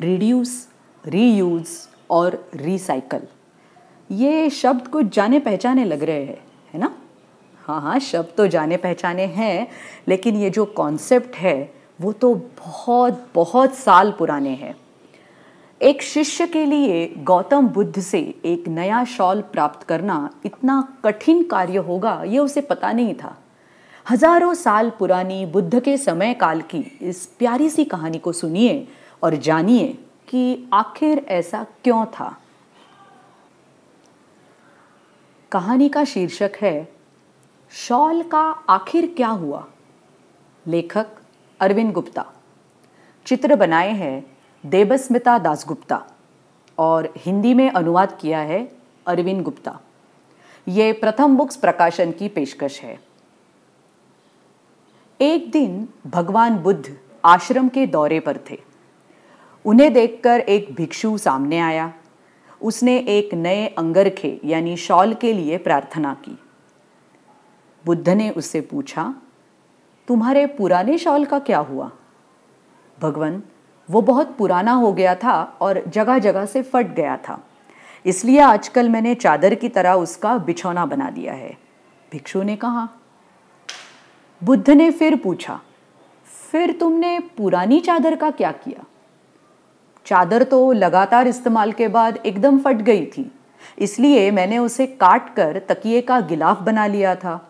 reduce reuse और recycle ये शब्द कुछ जाने पहचाने लग रहे हैं, है ना? हाँ हाँ शब्द तो जाने पहचाने हैं, लेकिन ये जो कॉन्सेप्ट है, वो तो बहुत बहुत साल पुराने हैं। एक शिष्य के लिए गौतम बुद्ध से एक नया शॉल प्राप्त करना इतना कठिन कार्य होगा, ये उसे पता नहीं था। हज़ारों साल पुरानी बुद्ध के समय काल की इस प्यारी सी कहानी को सुनिए और जानिए कि आखिर ऐसा क्यों था। कहानी का शीर्षक है, शॉल का आखिर क्या हुआ? लेखक अरविंद गुप्ता। चित्र बनाए हैं देबस्मिता दासगुप्ता और हिंदी में अनुवाद किया है अरविंद गुप्ता। ये प्रथम बुक्स प्रकाशन की पेशकश है। एक दिन भगवान बुद्ध आश्रम के दौरे पर थे। उन्हें देखकर एक भिक्षु सामने आया। उसने एक नए अंगरखे यानी शॉल के लिए प्रार्थना की। बुद्ध ने उससे पूछा, तुम्हारे पुराने शॉल का क्या हुआ? भगवान, वो बहुत पुराना हो गया था और जगह जगह से फट गया था। इसलिए आजकल मैंने चादर की तरह उसका बिछौना बना दिया है। भिक्षु ने कहा बुद्ध ने फिर पूछा, फिर तुमने पुरानी चादर का क्या किया? चादर तो लगातार इस्तेमाल के बाद एकदम फट गई थी, इसलिए मैंने उसे काट कर तकिए का गिलाफ बना लिया था।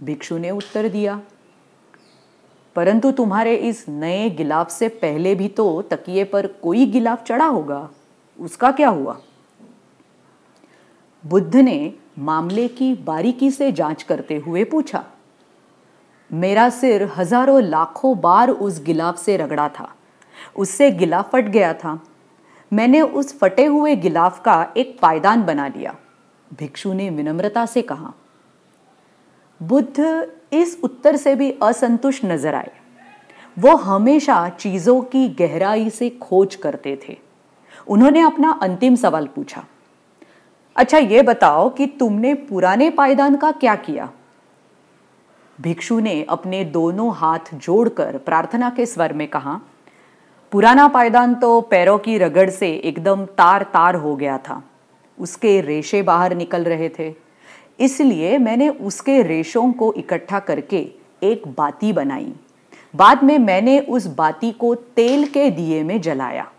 भिक्षु ने उत्तर दिया, परंतु तुम्हारे इस नए गिलाफ से पहले भी तो तकिए पर कोई गिलाफ चढ़ा होगा, उसका क्या हुआ? बुद्ध ने मामले की बारीकी से जाँच करते हुए पूछा मेरा सिर हज़ारों लाखों बार उस गिलाफ से रगड़ा था। उससे गिलाफ फट गया था। मैंने उस फटे हुए गिलाफ का एक पायदान बना लिया। भिक्षु ने विनम्रता से कहा, बुद्ध इस उत्तर से भी असंतुष्ट नज़र आए। वो हमेशा चीज़ों की गहराई से खोज करते थे। उन्होंने अपना अंतिम सवाल पूछा अच्छा ये बताओ कि तुमने पुराने पायदान का क्या किया? भिक्षु ने अपने दोनों हाथ जोड़कर प्रार्थना के स्वर में कहा, पुराना पायदान तो पैरों की रगड़ से एकदम तार तार हो गया था। उसके रेशे बाहर निकल रहे थे। इसलिए मैंने उसके रेशों को इकट्ठा करके एक बाती बनाई। बाद में मैंने उस बाती को तेल के दिए में जलाया।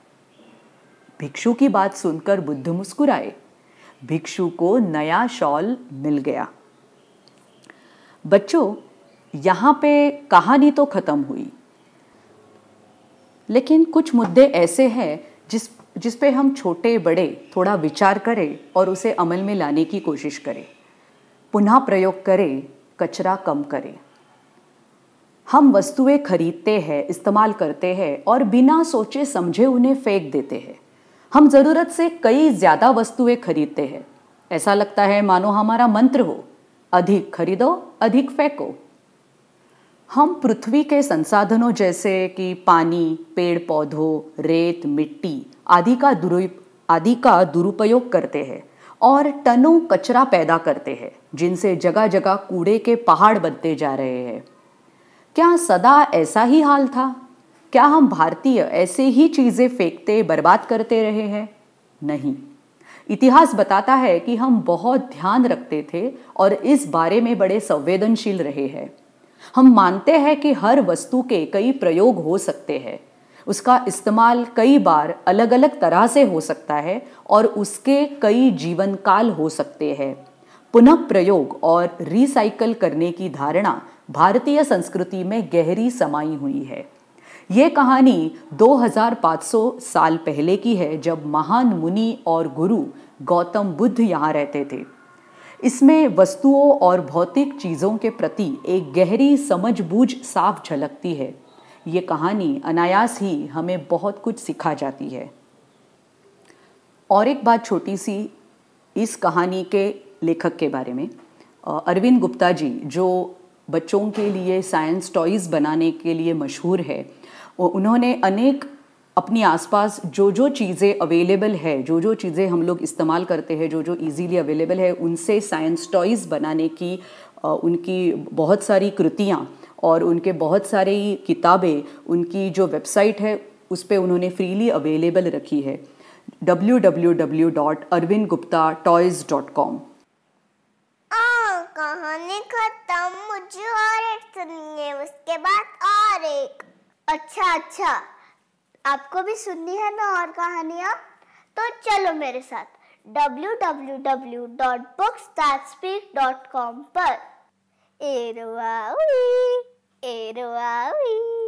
भिक्षु की बात सुनकर बुद्ध मुस्कुराए। भिक्षु को नया शॉल मिल गया। बच्चों यहाँ पे कहानी तो ख़त्म हुई। लेकिन कुछ मुद्दे ऐसे हैं जिस जिस पे हम छोटे, बड़े थोड़ा विचार करें और उसे अमल में लाने की कोशिश करें। पुनः प्रयोग करें, कचरा कम करें। हम वस्तुएँ खरीदते हैं, इस्तेमाल करते हैं और बिना सोचे समझे उन्हें फेंक देते हैं। हम ज़रूरत से कई ज़्यादा वस्तुएँ खरीदते हैं। ऐसा लगता है, मानो हमारा मंत्र हो, अधिक खरीदो, अधिक फेंको। हम पृथ्वी के संसाधनों जैसे कि पानी, पेड़ पौधों, रेत, मिट्टी आदि का दुरु, आदि का दुरुपयोग करते हैं और टनों कचरा पैदा करते हैं, जिनसे जगह जगह कूड़े के पहाड़ बनते जा रहे हैं। क्या सदा ऐसा ही हाल था? क्या हम भारतीय ऐसे ही चीज़ें फेंकते, बर्बाद करते रहे हैं? नहीं। इतिहास बताता है कि हम बहुत ध्यान रखते थे और इस बारे में बड़े संवेदनशील रहे हैं। हम मानते हैं कि हर वस्तु के कई प्रयोग हो सकते हैं। उसका इस्तेमाल कई बार अलग अलग तरह से हो सकता है और उसके कई जीवन काल हो सकते हैं। पुनः प्रयोग और रिसाइकल करने की धारणा भारतीय संस्कृति में गहरी समाई हुई है। ये कहानी 2500 साल पहले की है जब महान मुनि और गुरु गौतम बुद्ध यहाँ रहते थे। इसमें वस्तुओं और भौतिक चीज़ों के प्रति एक गहरी समझबूझ साफ़ झलकती है। ये कहानी अनायास ही हमें बहुत कुछ सिखा जाती है। और एक बात छोटी सी इस कहानी के लेखक के बारे में। अरविंद गुप्ता जी, जो बच्चों के लिए साइंस टॉयज़ बनाने के लिए मशहूर है उन्होंने अनेक अपनी आसपास जो जो चीज़ें अवेलेबल है जो जो चीज़ें हम लोग इस्तेमाल करते हैं जो जो इजीली अवेलेबल है, उनसे साइंस टॉयज़ बनाने की उनकी बहुत सारी कृतियाँ और उनके बहुत सारी किताबें, उनकी जो वेबसाइट है, उस पर उन्होंने फ्रीली अवेलेबल रखी है। www.arvindguptatoys.com कहानी खत्म, मुझे और एक सुननी है उसके बाद और एक। अच्छा अच्छा। आपको भी सुननी है ना और कहानियाँ? तो चलो मेरे साथ www.booksthatspeak.com पर। एरवावी एरवावी